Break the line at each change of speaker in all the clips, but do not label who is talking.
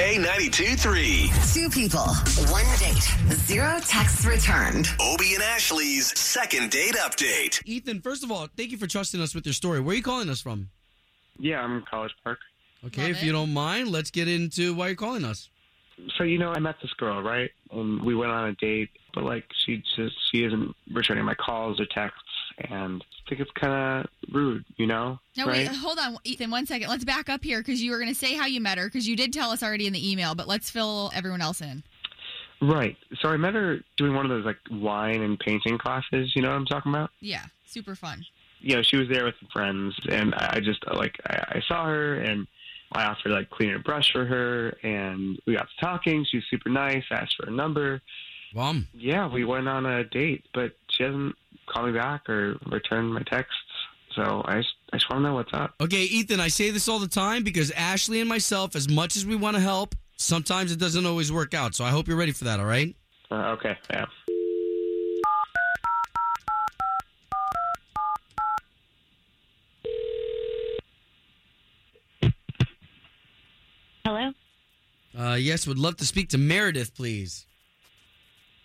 K92 3.
Two people, one date, zero texts returned.
Obie and Ashley's second date update.
Ethan, first of all, thank you for trusting us with your story. Where are you calling us from?
Yeah, I'm in College Park.
Okay,
Love
if
it.
you don't mind, let's get into why you're calling us.
So you know, I met this girl, right? And we went on a date, but like she just she isn't returning my calls or texts, and I think it's kind of rude, you know?
No,
right?
wait, hold on, Ethan, one second. Let's back up here because you were going to say how you met her because you did tell us already in the email, but let's fill everyone else in.
Right. So I met her doing one of those like wine and painting classes. You know what I'm talking about?
Yeah, super fun.
You know, she was there with some friends, and I I just like I, I saw her and. I offered to, like clean her brush for her, and we got to talking. She was super nice. Asked for a number.
Well,
Yeah, we went on a date, but she hasn't called me back or return my texts. So I just, I just want to know what's up.
okay, Ethan, I say this all the time because Ashley and myself, as much as we want to help, sometimes it doesn't always work out. So I hope you're ready for that, all right?
Uh, okay, yeah.
Hello?
Uh, yes, would love to speak to Meredith, please.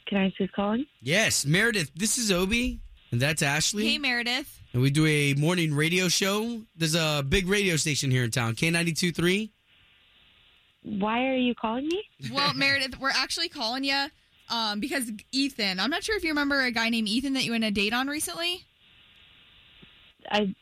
Can I ask who's calling?
Yes, Meredith, this is Obi, and that's Ashley.
Hey, Meredith.
and we do a morning radio show. There's a big radio station here in town, K92.3.
Why are you calling me?
Well, Meredith, we're actually calling you um, because Ethan, I'm not sure if you remember a guy named Ethan that you went on a date on recently.
I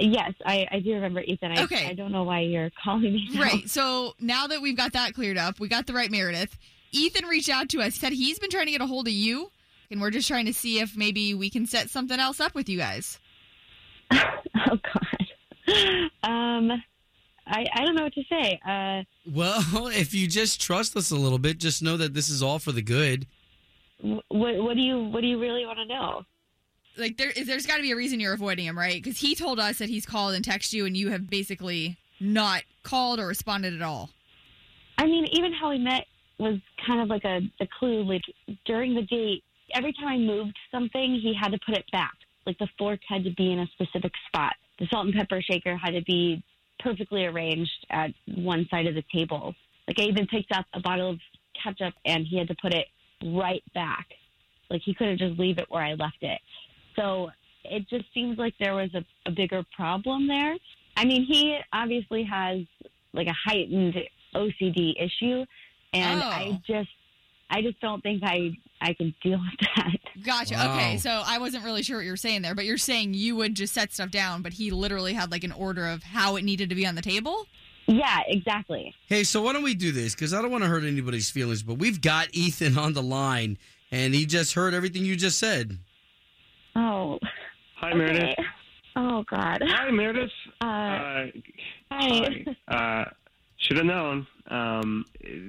yes, I, I do remember Ethan. I,
Okay.
I don't know why you're calling me. now.
Right. So now that we've got that cleared up, we got the right Meredith. Ethan reached out to us, said he's been trying to get a hold of you, and we're just trying to see if maybe we can set something else up with you guys.
Oh God. Um, I I don't know what to say. Uh,
Well, if you just trust us a little bit, just know that this is all for the good.
what what do you what do you really want to know?
Like there is there's got to be a reason you're avoiding him, right? Because he told us that he's called and texted you, and you have basically not called or responded at all.
I mean, even how we met was kind of like a, a clue. Like during the date, every time I moved something, he had to put it back. Like the fork had to be in a specific spot. The salt and pepper shaker had to be perfectly arranged at one side of the table. Like I even picked up a bottle of ketchup and he had to put it right back. Like he couldn't just leave it where I left it. So it just seems like there was a, a bigger problem there. I mean, he obviously has like a heightened OCD issue, and
Oh.
I just, I just don't think I, I can deal with that.
Gotcha.
Wow.
Okay, so I wasn't really sure what you were saying there, but you're saying you would just set stuff down, but he literally had like an order of how it needed to be on the table.
Yeah, exactly.
Hey, so why don't we do this? Because I don't want to hurt anybody's feelings, but we've got Ethan on the line, and he just heard everything you just said.
Oh,
Hi, Meredith.
Oh God.
Hi, Meredith.
Uh,
Uh,
hi.
hi. Uh, should have known. Um,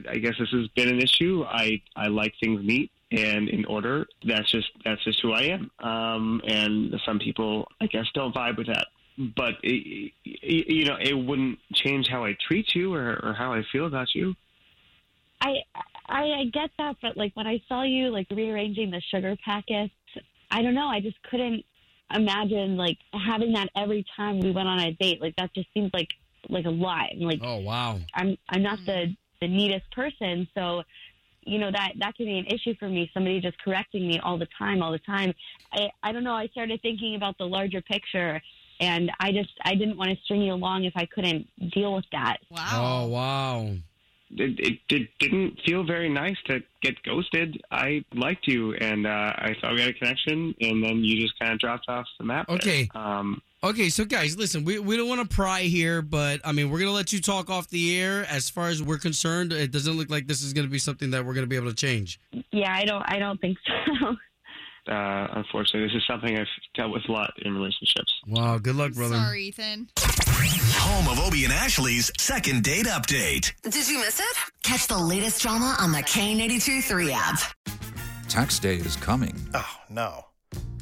I guess this has been an issue. I, I like things neat and in order. That's just that's just who I am. Um, and some people, I guess, don't vibe with that. But it, you know, it wouldn't change how I treat you or, or how I feel about you.
I, I I get that, but like when I saw you like rearranging the sugar packets, I don't know. I just couldn't imagine like having that every time we went on a date. Like that just seems like like a lot. And like
Oh, wow.
I'm I'm not the the neatest person, so you know that that can be an issue for me. Somebody just correcting me all the time, all the time. I I don't know. I started thinking about the larger picture, and I just I didn't want to string you along if I couldn't deal with that.
Wow.
Oh, wow.
It, it, it didn't feel very nice to get ghosted. I liked you, and uh, I thought we had a connection, and then you just kind of dropped off the map. there.
Okay.
Um,
Okay, so guys, listen, we, we don't want to pry here, but I mean, we're going to let you talk off the air. As far as we're concerned, it doesn't look like this is going to be something that we're going to be able to change.
Yeah, I don't I don't think so.
Uh, unfortunately, this is something I've dealt with a lot in relationships.
Wow, good luck, brother.
Sorry, Ethan.
Home of Obie and Ashley's second date update.
Did you miss it? Catch the latest drama on the K82 3 app.
Tax day is coming.
Oh, no.